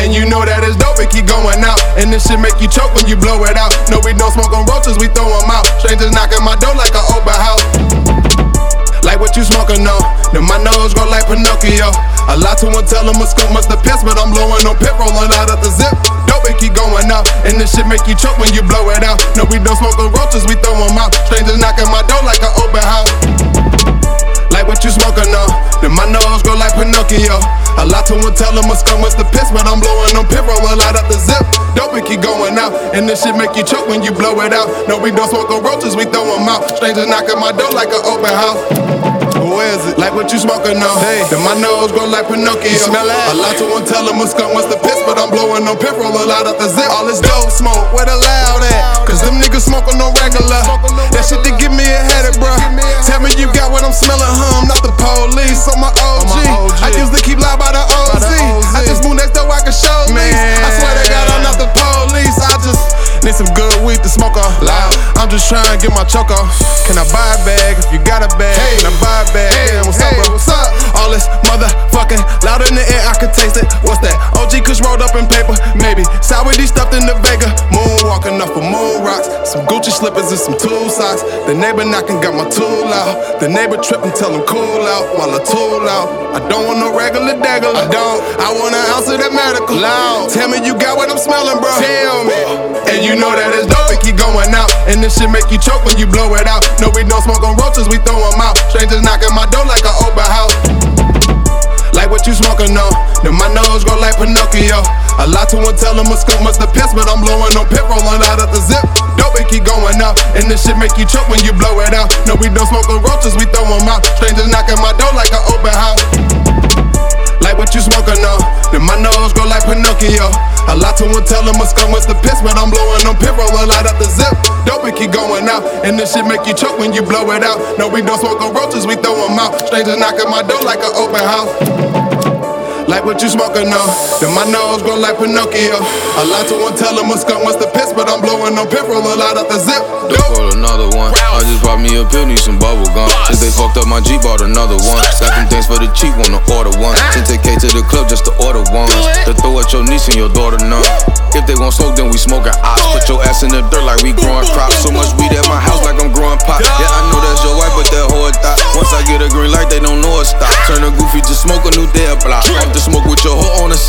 And you know that it's dope, it keep going out. And this shit make you choke when you blow it out. No, we don't smoke on roaches, we throw them out. Strangers knocking my door like an open house. Like what you smoking on? Then my nose grow like Pinocchio. A lot to one tell them a skunk must have pissed, but I'm blowing on pit, rolling out of the zip. Dope, it keep going out. And this shit make you choke when you blow it out. No, we don't smoke on roaches, we throw them out. Strangers knocking my door like an open house. What you smoking on? Then my nose go like Pinocchio. A lot to one tell them a skunk must the piss, but I'm blowing on pit, rolling out of the zip. Dope, it keep going out. And this shit make you choke when you blow it out. No, we don't smoke on roaches, we throw them out. Strangers knocking my door like an open house. Who is it? Like what you smoking on? Hey. Then my nose go like Pinocchio. You smell that? A lot to one tell them a skunk must the piss, but I'm blowing on pit, rolling out of the zip. All this dope smoke, where the loud at? Cause them niggas smoking on regular. That shit to give me a headache, bro. Tell me you got what I'm smelling, huh? Trying to get my choke off. Can I buy a bag? If you got a bag, can I buy a bag? Hey, what's up, bro? What's up? All this motherfucking loud in the air, I can taste it. What's that? OG Kush rolled up in paper, maybe. Sour D stuffed in the Vega. Moonwalking off of moon rocks. Some Gucci slippers and some tool socks. The neighbor knocking got my tool out. The neighbor tripping, tell him cool out while I tool out. I don't want no regular dagger. I don't. I want an ounce of that medical. Loud. Tell me you got what I'm smelling, bro. Tell me. And you know that going out. And this shit make you choke when you blow it out. No, we don't smoke on roaches, we throw them out. Strangers knocking my door like an open house. Like what you smoking on? Then my nose go like Pinocchio. A lot to one tell them a skunk must have pissed, but I'm blowing on pit, rolling out of the zip. Dope, it keep going out. And this shit make you choke when you blow it out. No, we don't smoke on roaches, we throw them out. Strangers knocking my door like an open house. Like what you smoking on? To one tell them a skunk must have pissed, but I'm blowing on pit, rolling out of the zip. Dope, keep going out. And this shit make you choke when you blow it out. No, we don't smoke on roaches, we throw them out. Strangers knocking my door like an open house. Like what you smoking on? Then my nose go like Pinocchio. A lot to one tell them a skunk must have pissed, but I'm blowing on pit, rolling out of the zip. Don't call another one. I just bought me a pill, need some bubble gum. Since they fucked up my G, bought another one. Got them things for the cheap, wanna order one. Sent 10K to the club just to order one. To throw at your niece and your daughter none. If they want smoke, then we smoking ops. Put your ass in the dirt like we growing crops. So much weed at my house like I'm growing pot. Yeah, I know that's your wife, but that whore thought. Once I get a green light, they don't know it stop. Turn a goofy to smoke a new dead block.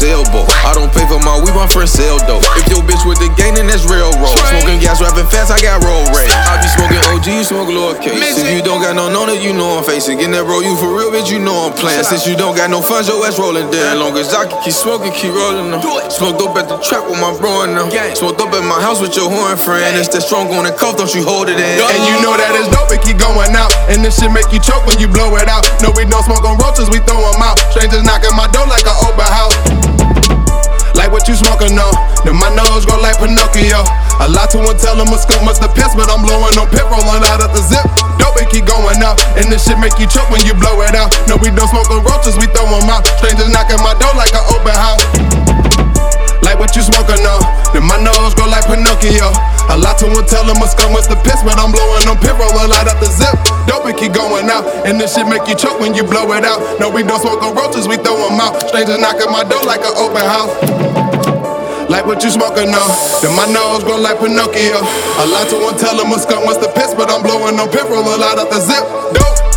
Sailboat. I don't pay for my weed, my friend sell though. If your bitch with the gang, then that's railroad. Smoking gas, rapping fast, I got roll rage. I be smoking OG, you smoke lowercase. If you don't got no known you know I'm facing. Getting that bro, you for real, bitch, you know I'm playing. Since you don't got no funds, your ass rolling there. Long as I can keep smoking, keep rolling them. Smoked up at the trap with my bro and them. Smoked up at my house with your horn friend. It's that strong on the cuff, don't you hold it in. And you know that it's dope, it keep going out. And this shit make you choke when you blow it out. No, we don't smoke on roaches, we throw them out. Strangers knocking my door like an open house. Pinocchio. A lot to one tell them a skunk must have pissed, but I'm blowing on pit, rolling out of the zip. Dope, it keep going out. And this shit make you choke when you blow it out. No, we don't smoke on roaches, we throw them out. Strangers knocking my door like an open house. Like what you smoking on? Then my nose go like Pinocchio. A lot to one tell them a skunk must have pissed, but I'm blowing on pit, rolling out of the zip. Dope, it keep going out. And this shit make you choke when you blow it out. No, we don't smoke on roaches, we throw them out. Strangers knocking my door like an open house. Like what you smoking on? Then my nose go like Pinocchio. A lot to one tell them a skunk must have pissed, but I'm blowing on pit, rolling out of the zip. Dope.